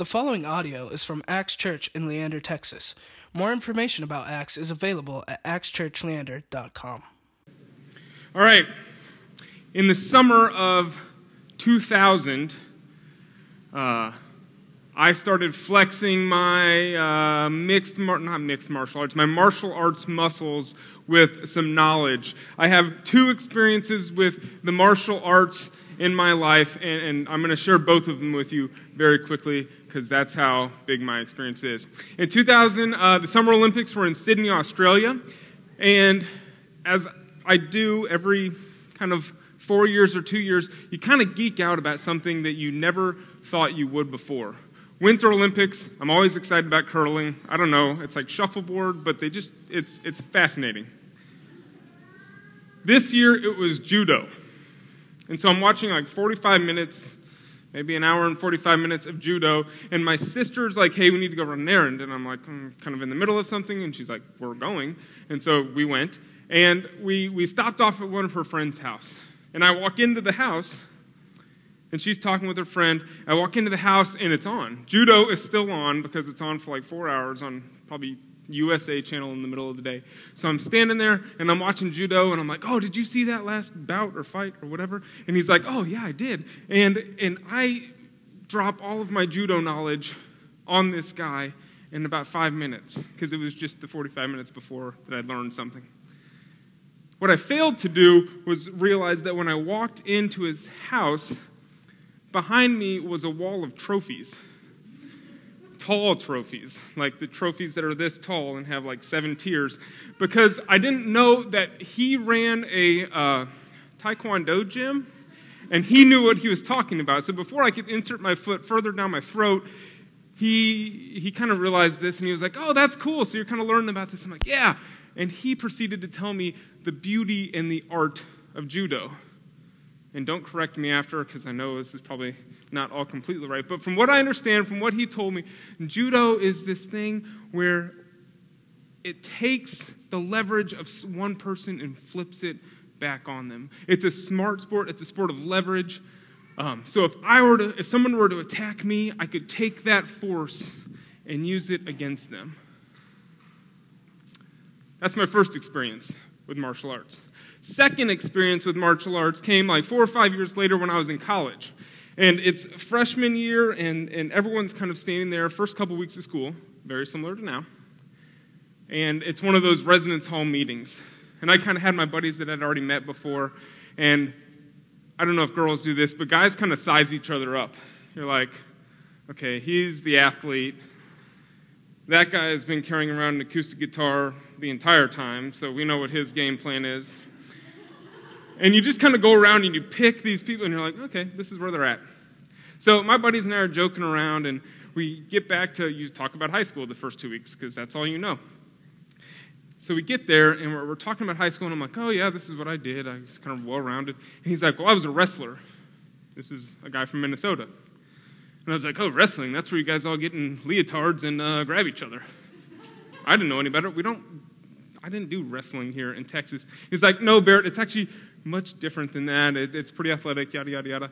The following audio is from Axe Church in Leander, Texas. More information about Axe is available at axechurchleander.com. All right. In the summer of 2000, uh, I started flexing my uh, mixed, mar- not mixed martial arts, my martial arts muscles with some knowledge. I have two experiences with the martial arts in my life, and, and I'm going to share both of them with you very quickly because that's how big my experience is. In 2000, uh, the Summer Olympics were in Sydney, Australia, and as I do every kind of four years or two years, you kind of geek out about something that you never thought you would before. Winter Olympics, I'm always excited about curling. I don't know, it's like shuffleboard, but they just, it's, it's fascinating. This year it was judo. And so I'm watching like 45 minutes, maybe an hour and 45 minutes of judo. And my sister's like, hey, we need to go run an errand. And I'm like, mm, kind of in the middle of something. And she's like, we're going. And so we went. And we, we stopped off at one of her friend's house. And I walk into the house, and she's talking with her friend. I walk into the house, and it's on. Judo is still on because it's on for like four hours on probably USA channel in the middle of the day. So I'm standing there and I'm watching judo and I'm like, "Oh, did you see that last bout or fight or whatever?" And he's like, "Oh, yeah, I did." And and I drop all of my judo knowledge on this guy in about 5 minutes because it was just the 45 minutes before that I'd learned something. What I failed to do was realize that when I walked into his house, behind me was a wall of trophies tall trophies, like the trophies that are this tall and have like seven tiers, because I didn't know that he ran a uh, taekwondo gym and he knew what he was talking about. So before I could insert my foot further down my throat, he, he kind of realized this and he was like, Oh, that's cool. So you're kind of learning about this. I'm like, Yeah. And he proceeded to tell me the beauty and the art of judo. And don't correct me after because I know this is probably not all completely right. But from what I understand, from what he told me, judo is this thing where it takes the leverage of one person and flips it back on them. It's a smart sport, it's a sport of leverage. Um, so if I were to, if someone were to attack me, I could take that force and use it against them. That's my first experience with martial arts. Second experience with martial arts came like four or five years later when I was in college. And it's freshman year, and, and everyone's kind of standing there, first couple weeks of school, very similar to now. And it's one of those residence hall meetings. And I kind of had my buddies that I'd already met before. And I don't know if girls do this, but guys kind of size each other up. You're like, okay, he's the athlete. That guy has been carrying around an acoustic guitar the entire time, so we know what his game plan is. And you just kind of go around and you pick these people, and you're like, okay, this is where they're at. So my buddies and I are joking around, and we get back to you talk about high school the first two weeks because that's all you know. So we get there, and we're, we're, talking about high school, and I'm like, oh, yeah, this is what I did. I was kind of well rounded. And he's like, well, I was a wrestler. This is a guy from Minnesota. And I was like, oh, wrestling, that's where you guys all get in leotards and uh, grab each other. I didn't know any better. We don't, I didn't do wrestling here in Texas. He's like, no, Barrett, it's actually much different than that. It, it's pretty athletic, yada, yada, yada.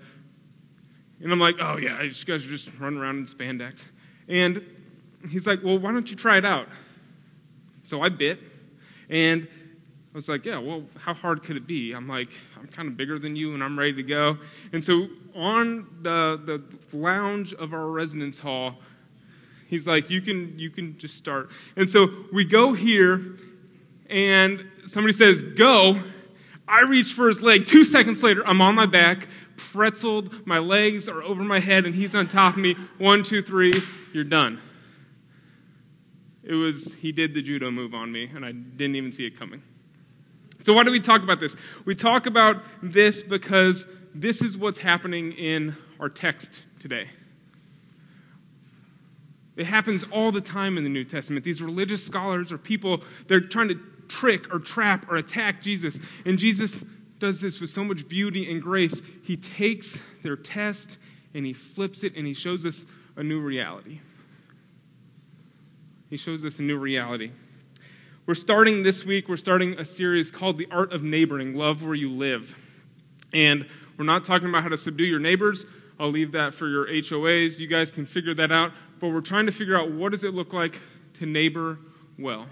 And I'm like, oh, yeah, you guys are just running around in spandex. And he's like, well, why don't you try it out? So I bit, and I was like, yeah, well, how hard could it be? I'm like, I'm kind of bigger than you, and I'm ready to go. And so on the, the lounge of our residence hall, he's like, you can, you can just start. And so we go here, and somebody says, go, I reach for his leg. Two seconds later, I'm on my back, pretzeled. My legs are over my head, and he's on top of me. One, two, three, you're done. It was, he did the judo move on me, and I didn't even see it coming. So, why do we talk about this? We talk about this because this is what's happening in our text today. It happens all the time in the New Testament. These religious scholars or people, they're trying to trick or trap or attack Jesus. And Jesus does this with so much beauty and grace. He takes their test and he flips it and he shows us a new reality. He shows us a new reality. We're starting this week, we're starting a series called The Art of Neighboring Love Where You Live. And we're not talking about how to subdue your neighbors. I'll leave that for your HOAs. You guys can figure that out. But we're trying to figure out what does it look like to neighbor well.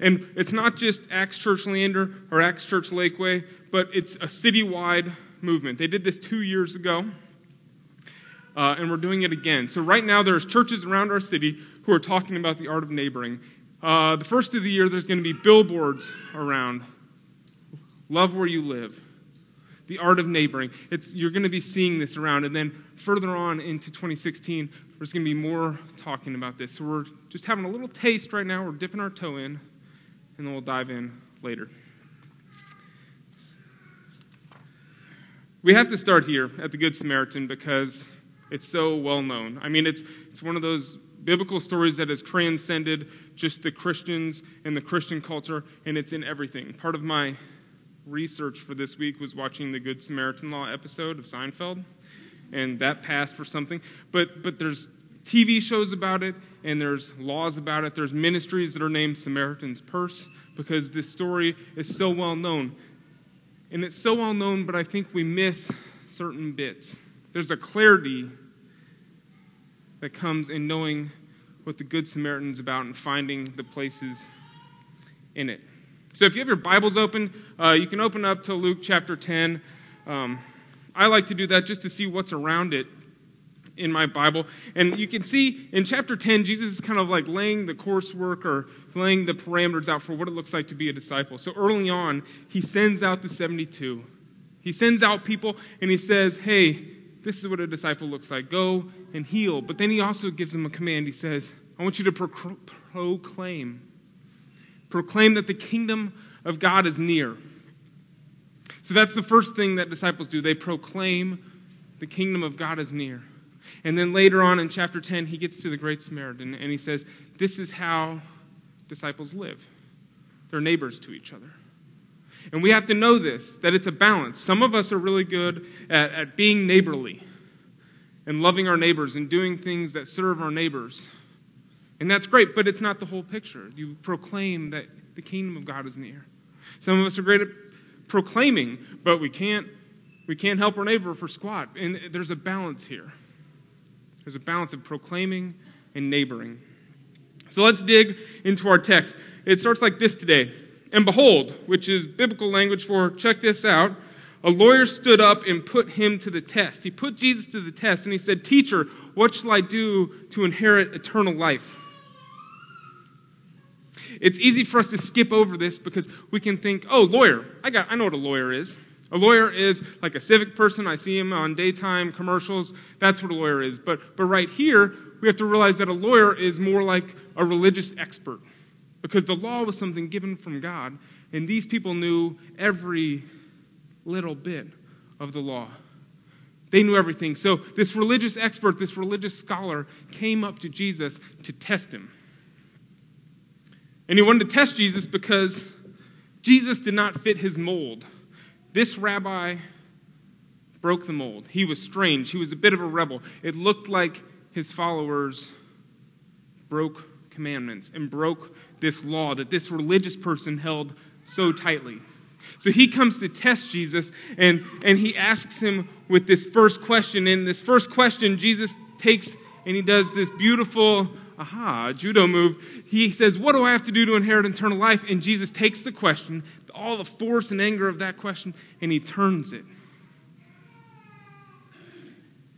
And it's not just Axe Church Leander or Axe Church Lakeway, but it's a citywide movement. They did this two years ago, uh, and we're doing it again. So right now, there's churches around our city who are talking about the art of neighboring. Uh, the first of the year, there's going to be billboards around. Love where you live. The art of neighboring. It's, you're going to be seeing this around. And then further on into 2016, there's going to be more talking about this. So we're just having a little taste right now. We're dipping our toe in, and then we'll dive in later. We have to start here at the Good Samaritan because it's so well known. I mean, it's, it's one of those biblical stories that has transcended just the Christians and the Christian culture, and it's in everything. Part of my research for this week was watching the Good Samaritan Law episode of Seinfeld, and that passed for something. But, but there's TV shows about it, and there's laws about it. There's ministries that are named Samaritan's Purse because this story is so well known. And it's so well known, but I think we miss certain bits. There's a clarity that comes in knowing what the Good Samaritan's about and finding the places in it. So if you have your Bibles open, uh, you can open up to Luke chapter 10. Um, I like to do that just to see what's around it in my Bible. And you can see in chapter 10, Jesus is kind of like laying the coursework or laying the parameters out for what it looks like to be a disciple. So early on, he sends out the 72. He sends out people and he says, hey, this is what a disciple looks like. Go and heal. But then he also gives them a command. He says, I want you to pro- proclaim. Proclaim that the kingdom of God is near. So that's the first thing that disciples do. They proclaim the kingdom of God is near. And then later on in chapter 10, he gets to the Great Samaritan and he says, This is how disciples live. They're neighbors to each other. And we have to know this, that it's a balance. Some of us are really good at, at being neighborly and loving our neighbors and doing things that serve our neighbors. And that's great, but it's not the whole picture. You proclaim that the kingdom of God is near. Some of us are great at proclaiming, but we can't we can't help our neighbor for squat. And there's a balance here. There's a balance of proclaiming and neighboring. So let's dig into our text. It starts like this today. And behold, which is biblical language for check this out, a lawyer stood up and put him to the test. He put Jesus to the test and he said, Teacher, what shall I do to inherit eternal life? It's easy for us to skip over this because we can think, oh, lawyer. I, got, I know what a lawyer is. A lawyer is like a civic person. I see him on daytime commercials. That's what a lawyer is. But, but right here, we have to realize that a lawyer is more like a religious expert because the law was something given from God, and these people knew every little bit of the law. They knew everything. So, this religious expert, this religious scholar, came up to Jesus to test him. And he wanted to test Jesus because Jesus did not fit his mold. This rabbi broke the mold. He was strange. He was a bit of a rebel. It looked like his followers broke commandments and broke this law that this religious person held so tightly. So he comes to test Jesus and, and he asks him with this first question. In this first question, Jesus takes and he does this beautiful, aha, judo move. He says, What do I have to do to inherit eternal life? And Jesus takes the question, all the force and anger of that question, and he turns it.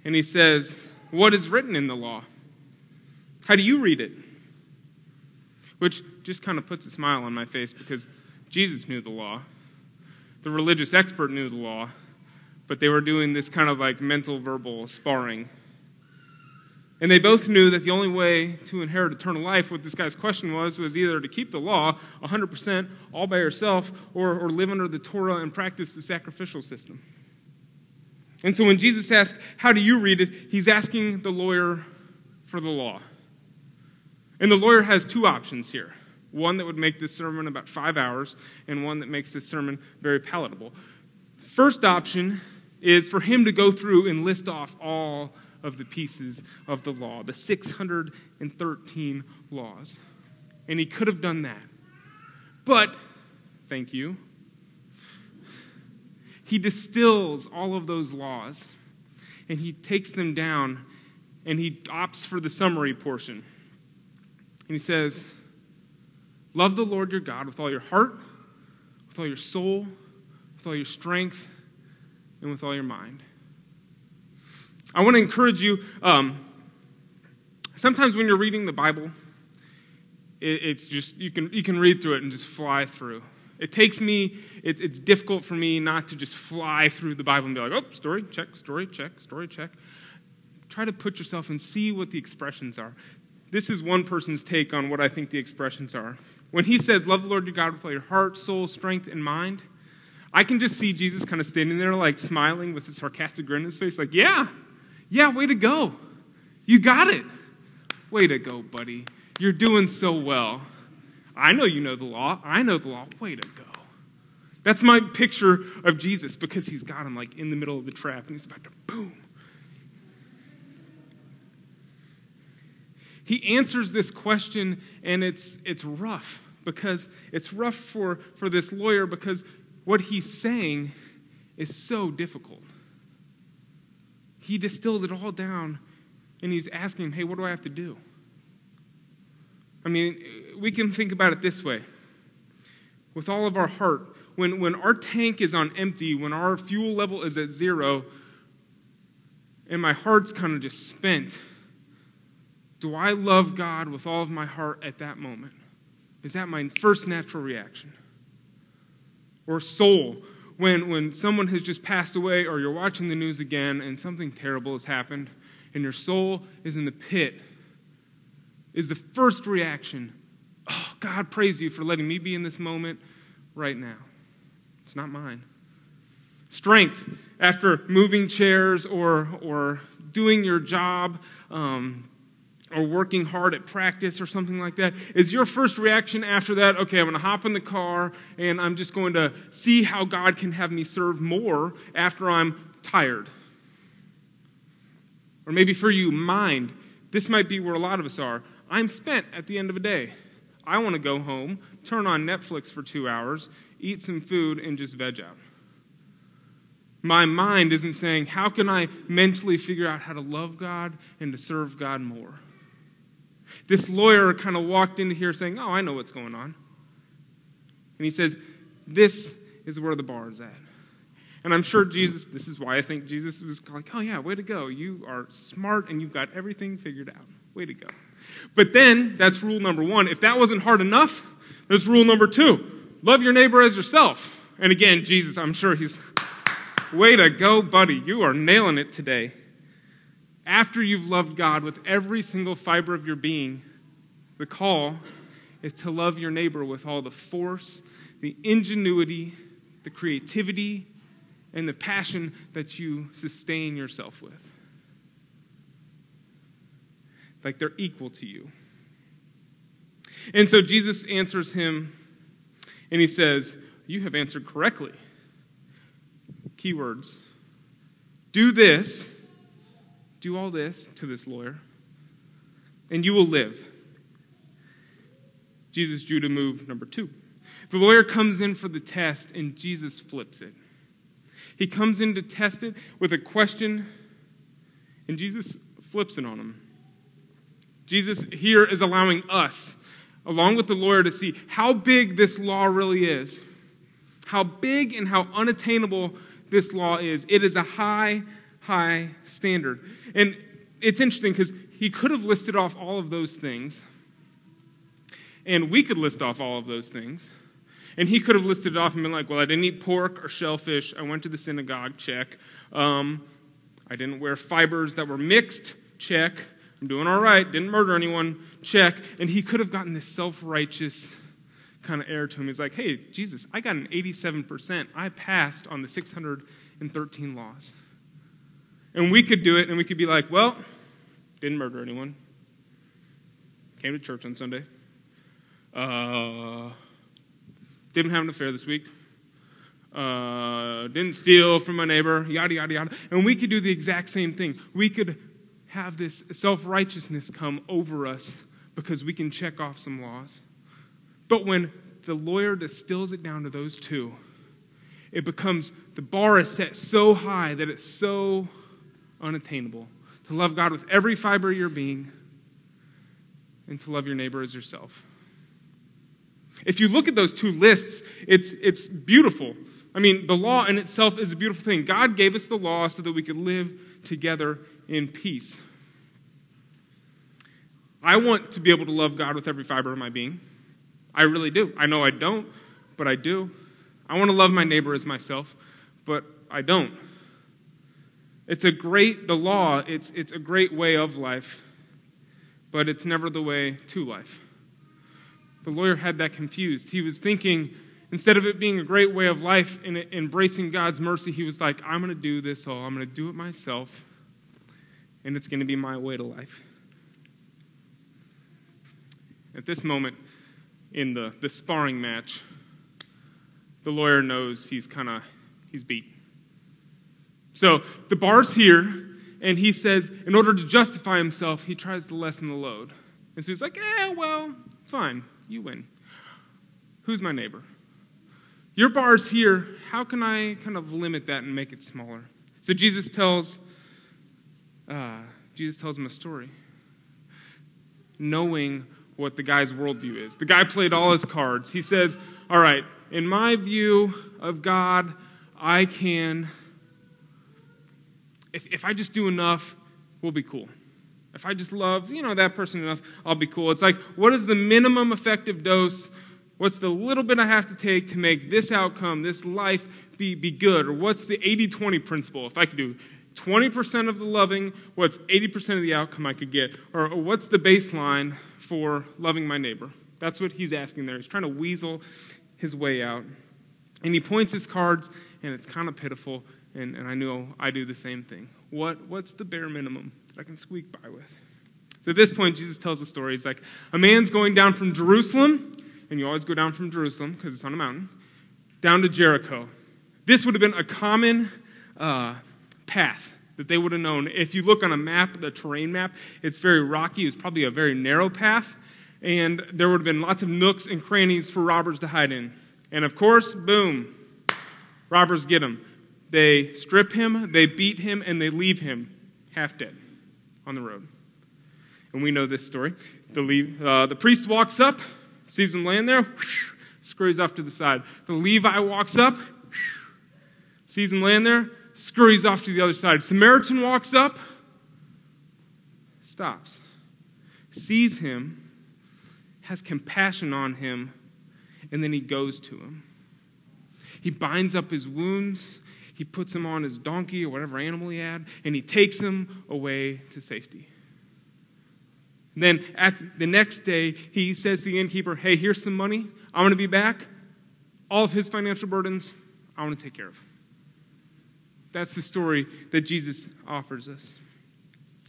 And he says, What is written in the law? How do you read it? Which just kind of puts a smile on my face because Jesus knew the law. The religious expert knew the law, but they were doing this kind of like mental verbal sparring. And they both knew that the only way to inherit eternal life, what this guy's question was, was either to keep the law 100% all by yourself or, or live under the Torah and practice the sacrificial system. And so when Jesus asked, How do you read it? he's asking the lawyer for the law. And the lawyer has two options here one that would make this sermon about five hours, and one that makes this sermon very palatable. First option is for him to go through and list off all of the pieces of the law, the 613 laws. And he could have done that. But, thank you, he distills all of those laws and he takes them down and he opts for the summary portion. And he says, Love the Lord your God with all your heart, with all your soul, with all your strength, and with all your mind. I want to encourage you. Um, sometimes when you're reading the Bible, it, it's just you can you can read through it and just fly through. It takes me. It, it's difficult for me not to just fly through the Bible and be like, oh, story check, story check, story check. Try to put yourself and see what the expressions are. This is one person's take on what I think the expressions are. When he says, Love the Lord your God with all your heart, soul, strength, and mind, I can just see Jesus kind of standing there, like smiling with a sarcastic grin on his face, like, Yeah, yeah, way to go. You got it. Way to go, buddy. You're doing so well. I know you know the law. I know the law. Way to go. That's my picture of Jesus because he's got him like in the middle of the trap and he's about to boom. He answers this question and it's it's rough because it's rough for, for this lawyer because what he's saying is so difficult. He distills it all down and he's asking hey, what do I have to do? I mean, we can think about it this way with all of our heart. When, when our tank is on empty, when our fuel level is at zero, and my heart's kind of just spent, do I love God with all of my heart at that moment? Is that my first natural reaction? Or soul, when, when someone has just passed away, or you're watching the news again and something terrible has happened, and your soul is in the pit, is the first reaction, oh, God, praise you for letting me be in this moment right now. It's not mine. Strength after moving chairs or, or doing your job um, or working hard at practice or something like that, is your first reaction after that, okay, I'm going to hop in the car and I'm just going to see how God can have me serve more after I'm tired? Or maybe for you, mind. This might be where a lot of us are. I'm spent at the end of a day. I want to go home, turn on Netflix for two hours, eat some food, and just veg out. My mind isn't saying, How can I mentally figure out how to love God and to serve God more? This lawyer kind of walked into here saying, Oh, I know what's going on. And he says, This is where the bar is at. And I'm sure Jesus, this is why I think Jesus was like, Oh, yeah, way to go. You are smart and you've got everything figured out. Way to go. But then, that's rule number one. If that wasn't hard enough, there's rule number two love your neighbor as yourself. And again, Jesus, I'm sure he's, way to go, buddy. You are nailing it today. After you've loved God with every single fiber of your being, the call is to love your neighbor with all the force, the ingenuity, the creativity, and the passion that you sustain yourself with like they're equal to you. And so Jesus answers him and he says, You have answered correctly. Keywords. Do this, do all this to this lawyer, and you will live. Jesus to move number two. The lawyer comes in for the test, and Jesus flips it. He comes in to test it with a question, and Jesus flips it on him. Jesus here is allowing us, along with the lawyer, to see how big this law really is, how big and how unattainable this law is. It is a high, high standard. And it's interesting because he could have listed off all of those things, and we could list off all of those things. And he could have listed it off and been like, well, I didn't eat pork or shellfish. I went to the synagogue, check. Um, I didn't wear fibers that were mixed, check. I'm doing all right, didn't murder anyone, check. And he could have gotten this self righteous kind of air to him. He's like, hey, Jesus, I got an 87%. I passed on the 613 laws. And we could do it, and we could be like, well, didn't murder anyone, came to church on Sunday, uh, didn't have an affair this week. Uh, didn't steal from my neighbor, yada, yada, yada. And we could do the exact same thing. We could have this self righteousness come over us because we can check off some laws. But when the lawyer distills it down to those two, it becomes the bar is set so high that it's so unattainable. To love God with every fiber of your being, and to love your neighbor as yourself. If you look at those two lists, it's, it's beautiful. I mean, the law in itself is a beautiful thing. God gave us the law so that we could live together in peace. I want to be able to love God with every fiber of my being. I really do. I know I don't, but I do. I want to love my neighbor as myself, but I don't. It's a great, the law, it's, it's a great way of life, but it's never the way to life. The lawyer had that confused. He was thinking, instead of it being a great way of life and embracing God's mercy, he was like, I'm going to do this all. I'm going to do it myself, and it's going to be my way to life. At this moment in the, the sparring match, the lawyer knows he's kind of he's beat. So the bar's here, and he says, in order to justify himself, he tries to lessen the load. And so he's like, eh, well, fine, you win. Who's my neighbor? Your bar's here. How can I kind of limit that and make it smaller? So Jesus tells, uh, Jesus tells him a story, knowing what the guy's worldview is. The guy played all his cards. He says, All right, in my view of God, I can if, if I just do enough, we'll be cool. If I just love, you know, that person enough, I'll be cool. It's like, what is the minimum effective dose? What's the little bit I have to take to make this outcome, this life, be, be good? Or what's the 80 20 principle? If I could do 20% of the loving, what's 80% of the outcome I could get? Or, or what's the baseline for loving my neighbor? That's what he's asking there. He's trying to weasel his way out. And he points his cards, and it's kind of pitiful and, and I know I do the same thing. What, what's the bare minimum that I can squeak by with? So at this point, Jesus tells the story. He's like, a man's going down from Jerusalem, and you always go down from Jerusalem because it's on a mountain, down to Jericho. This would have been a common uh, path that they would have known. If you look on a map, the terrain map, it's very rocky. It's probably a very narrow path, and there would have been lots of nooks and crannies for robbers to hide in. And of course, boom, robbers get them. They strip him, they beat him, and they leave him half dead on the road. And we know this story. The, uh, the priest walks up, sees him laying there, whoosh, scurries off to the side. The Levi walks up, whoosh, sees him laying there, scurries off to the other side. Samaritan walks up, stops, sees him, has compassion on him, and then he goes to him. He binds up his wounds he puts him on his donkey or whatever animal he had, and he takes him away to safety. then at the next day, he says to the innkeeper, Hey, here's some money. I'm going to be back. All of his financial burdens, I want to take care of. That's the story that Jesus offers us.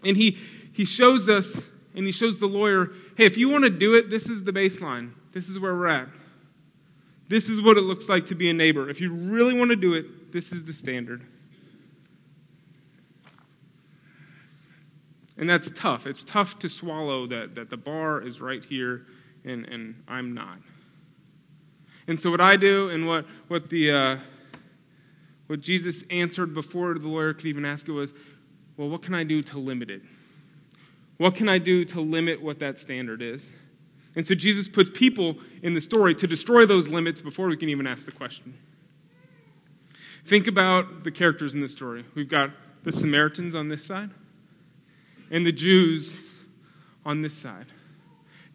And he, he shows us, and he shows the lawyer, hey, if you want to do it, this is the baseline. This is where we're at. This is what it looks like to be a neighbor. If you really want to do it, this is the standard. And that's tough. It's tough to swallow that, that the bar is right here and, and I'm not. And so, what I do and what, what, the, uh, what Jesus answered before the lawyer could even ask it was, well, what can I do to limit it? What can I do to limit what that standard is? And so, Jesus puts people in the story to destroy those limits before we can even ask the question. Think about the characters in this story. We've got the Samaritans on this side and the Jews on this side.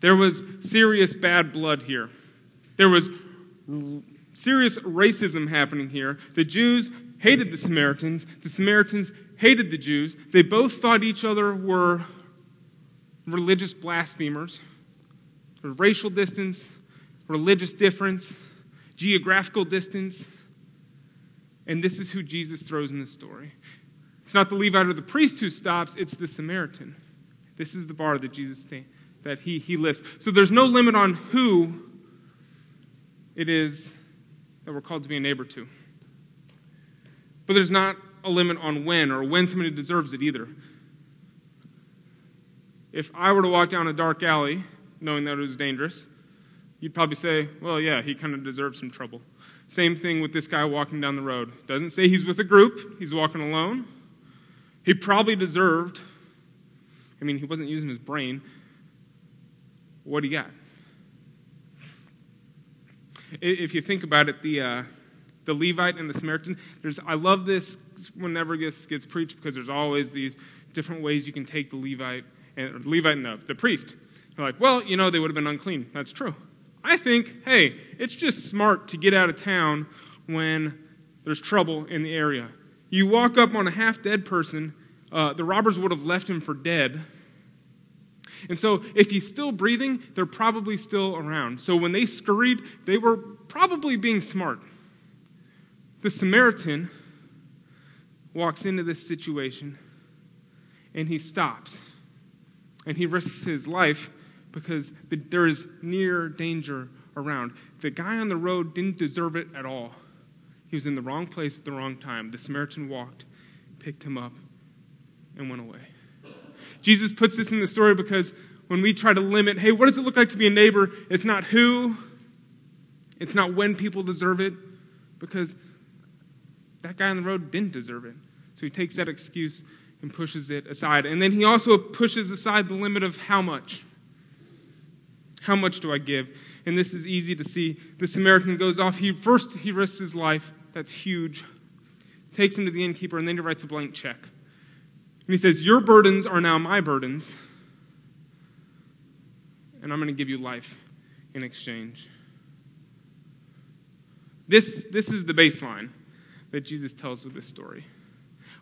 There was serious bad blood here. There was serious racism happening here. The Jews hated the Samaritans, the Samaritans hated the Jews. They both thought each other were religious blasphemers. Racial distance, religious difference, geographical distance. And this is who Jesus throws in the story. It's not the Levite or the priest who stops, it's the Samaritan. This is the bar that Jesus that he, he lifts. So there's no limit on who it is that we're called to be a neighbor to. But there's not a limit on when or when somebody deserves it either. If I were to walk down a dark alley knowing that it was dangerous, you'd probably say, well, yeah, he kind of deserves some trouble. Same thing with this guy walking down the road. Doesn't say he's with a group, he's walking alone. He probably deserved, I mean, he wasn't using his brain. What he got? If you think about it, the, uh, the Levite and the Samaritan, there's, I love this whenever this gets preached because there's always these different ways you can take the Levite and the Levite and the, the priest. They're like, well, you know, they would have been unclean. That's true. I think, hey, it's just smart to get out of town when there's trouble in the area. You walk up on a half dead person, uh, the robbers would have left him for dead. And so, if he's still breathing, they're probably still around. So, when they scurried, they were probably being smart. The Samaritan walks into this situation and he stops and he risks his life because there is near danger around. The guy on the road didn't deserve it at all. He was in the wrong place at the wrong time. The Samaritan walked, picked him up, and went away. Jesus puts this in the story because when we try to limit, hey, what does it look like to be a neighbor? It's not who, it's not when people deserve it, because that guy on the road didn't deserve it. So he takes that excuse and pushes it aside. And then he also pushes aside the limit of how much. How much do I give? And this is easy to see. The Samaritan goes off. He first he risks his life. That's huge. Takes him to the innkeeper, and then he writes a blank check. And he says, Your burdens are now my burdens, and I'm going to give you life in exchange. This, this is the baseline that Jesus tells with this story.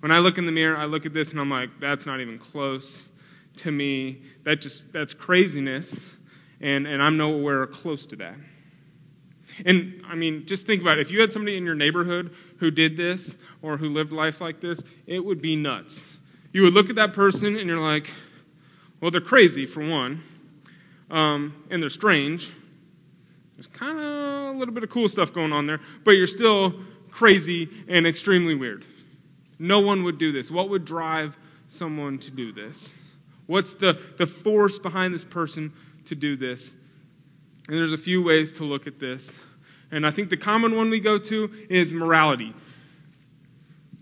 When I look in the mirror, I look at this and I'm like, that's not even close to me. That just that's craziness. And, and I'm nowhere close to that. And I mean, just think about it. If you had somebody in your neighborhood who did this or who lived life like this, it would be nuts. You would look at that person and you're like, well, they're crazy, for one, um, and they're strange. There's kind of a little bit of cool stuff going on there, but you're still crazy and extremely weird. No one would do this. What would drive someone to do this? What's the, the force behind this person to do this? And there's a few ways to look at this. And I think the common one we go to is morality.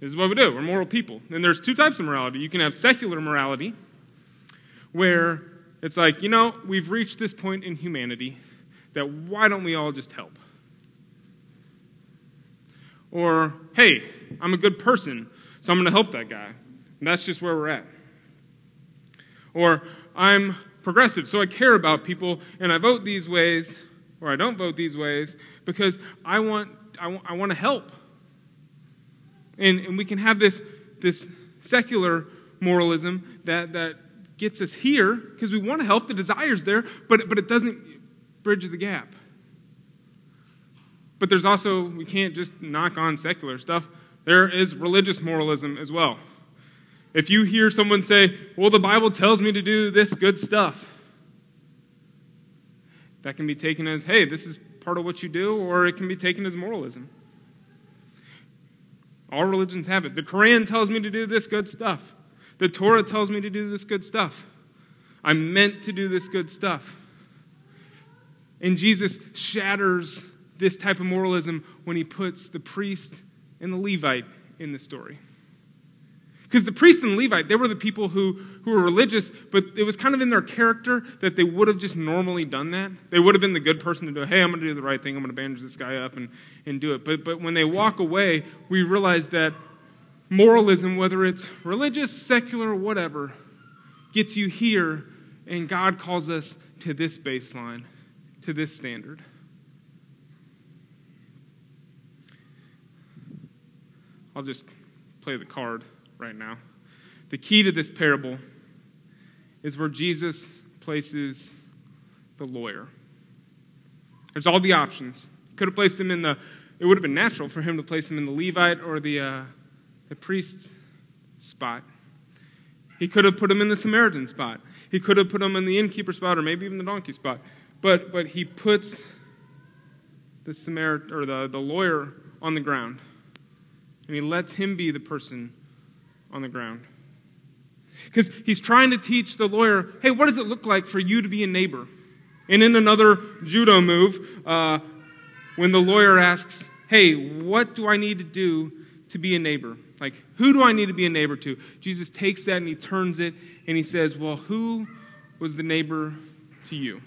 This is what we do. We're moral people. And there's two types of morality. You can have secular morality, where it's like, you know, we've reached this point in humanity that why don't we all just help? Or, hey, I'm a good person, so I'm going to help that guy. And that's just where we're at. Or I'm progressive, so I care about people and I vote these ways, or I don't vote these ways, because I want, I want, I want to help. And, and we can have this, this secular moralism that, that gets us here because we want to help, the desire's there, but, but it doesn't bridge the gap. But there's also, we can't just knock on secular stuff. There is religious moralism as well. If you hear someone say, Well, the Bible tells me to do this good stuff, that can be taken as, Hey, this is part of what you do, or it can be taken as moralism. All religions have it. The Quran tells me to do this good stuff. The Torah tells me to do this good stuff. I'm meant to do this good stuff. And Jesus shatters this type of moralism when he puts the priest and the Levite in the story. Because the priests and the Levite, they were the people who, who were religious, but it was kind of in their character that they would have just normally done that. They would have been the good person to do, hey, I'm going to do the right thing. I'm going to bandage this guy up and, and do it. But, but when they walk away, we realize that moralism, whether it's religious, secular, whatever, gets you here, and God calls us to this baseline, to this standard. I'll just play the card right now. The key to this parable is where Jesus places the lawyer. There's all the options. Could have placed him in the, it would have been natural for him to place him in the Levite or the, uh, the priest's spot. He could have put him in the Samaritan spot. He could have put him in the innkeeper spot or maybe even the donkey spot. But, but he puts the Samaritan or the, the lawyer on the ground and he lets him be the person on the ground. Because he's trying to teach the lawyer, hey, what does it look like for you to be a neighbor? And in another judo move, uh, when the lawyer asks, hey, what do I need to do to be a neighbor? Like, who do I need to be a neighbor to? Jesus takes that and he turns it and he says, Well, who was the neighbor to you?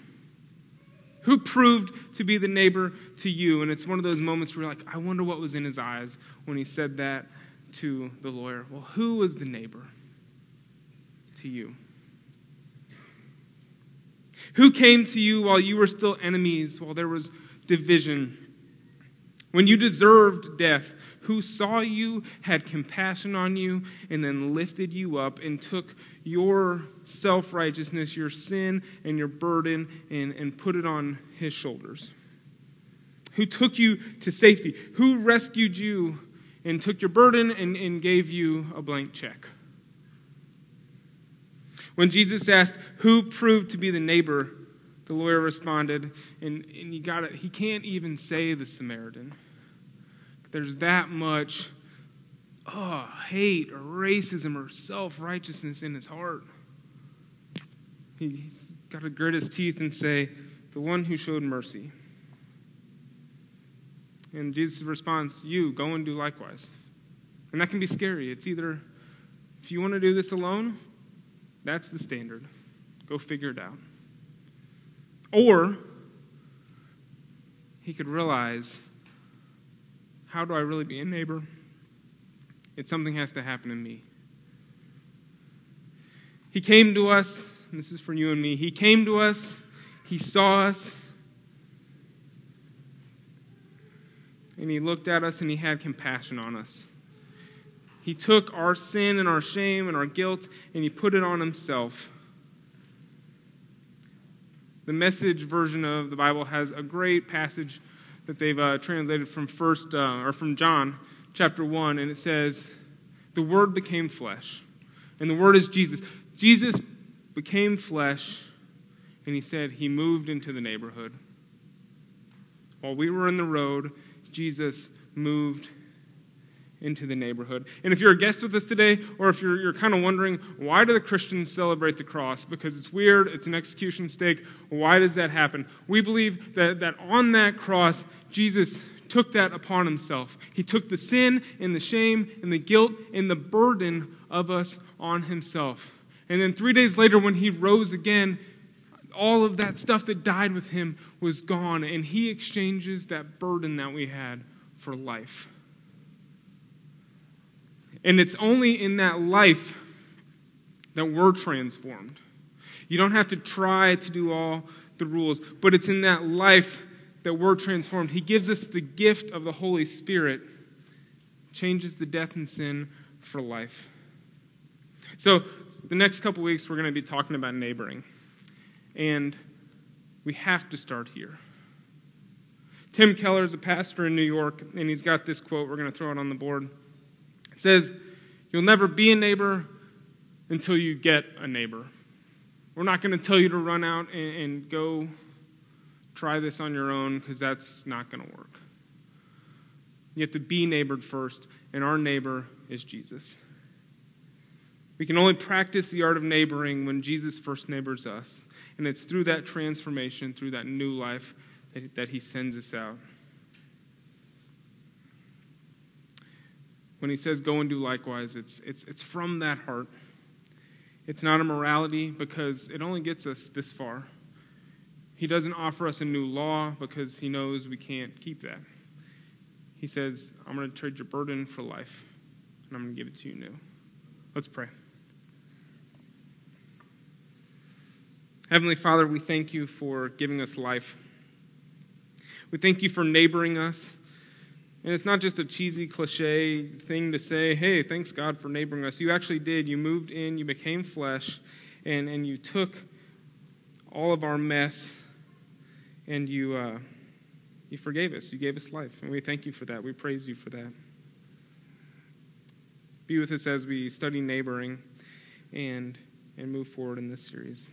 Who proved to be the neighbor to you? And it's one of those moments where like, I wonder what was in his eyes when he said that to the lawyer. Well, who was the neighbor to you? Who came to you while you were still enemies, while there was division? When you deserved death, who saw you, had compassion on you, and then lifted you up and took your self righteousness, your sin, and your burden and, and put it on his shoulders? Who took you to safety? Who rescued you and took your burden and, and gave you a blank check? When Jesus asked, Who proved to be the neighbor? the lawyer responded, and, and you got it, he can't even say the Samaritan. There's that much oh, hate or racism or self righteousness in his heart. He's got to grit his teeth and say, The one who showed mercy. And Jesus responds, You go and do likewise. And that can be scary. It's either, if you want to do this alone, that's the standard. Go figure it out. Or he could realize how do I really be a neighbor? It's something has to happen in me. He came to us, and this is for you and me. He came to us, he saw us, and he looked at us and he had compassion on us. He took our sin and our shame and our guilt and he put it on himself. The message version of the Bible has a great passage that they've uh, translated from first uh, or from John chapter 1 and it says the word became flesh. And the word is Jesus. Jesus became flesh and he said he moved into the neighborhood. While we were in the road, Jesus moved into the neighborhood. And if you're a guest with us today, or if you're, you're kind of wondering, why do the Christians celebrate the cross? Because it's weird, it's an execution stake. Why does that happen? We believe that, that on that cross, Jesus took that upon himself. He took the sin and the shame and the guilt and the burden of us on himself. And then three days later, when he rose again, all of that stuff that died with him was gone, and he exchanges that burden that we had for life. And it's only in that life that we're transformed. You don't have to try to do all the rules, but it's in that life that we're transformed. He gives us the gift of the Holy Spirit, changes the death and sin for life. So, the next couple weeks, we're going to be talking about neighboring. And we have to start here. Tim Keller is a pastor in New York, and he's got this quote. We're going to throw it on the board. It says, You'll never be a neighbor until you get a neighbor. We're not going to tell you to run out and, and go try this on your own because that's not going to work. You have to be neighbored first, and our neighbor is Jesus. We can only practice the art of neighboring when Jesus first neighbors us. And it's through that transformation, through that new life, that, that he sends us out. when he says go and do likewise, it's, it's, it's from that heart. It's not a morality because it only gets us this far. He doesn't offer us a new law because he knows we can't keep that. He says, I'm going to trade your burden for life, and I'm going to give it to you new. Let's pray. Heavenly Father, we thank you for giving us life. We thank you for neighboring us. And it's not just a cheesy cliche thing to say, hey, thanks God for neighboring us. You actually did. You moved in, you became flesh, and, and you took all of our mess and you, uh, you forgave us. You gave us life. And we thank you for that. We praise you for that. Be with us as we study neighboring and, and move forward in this series.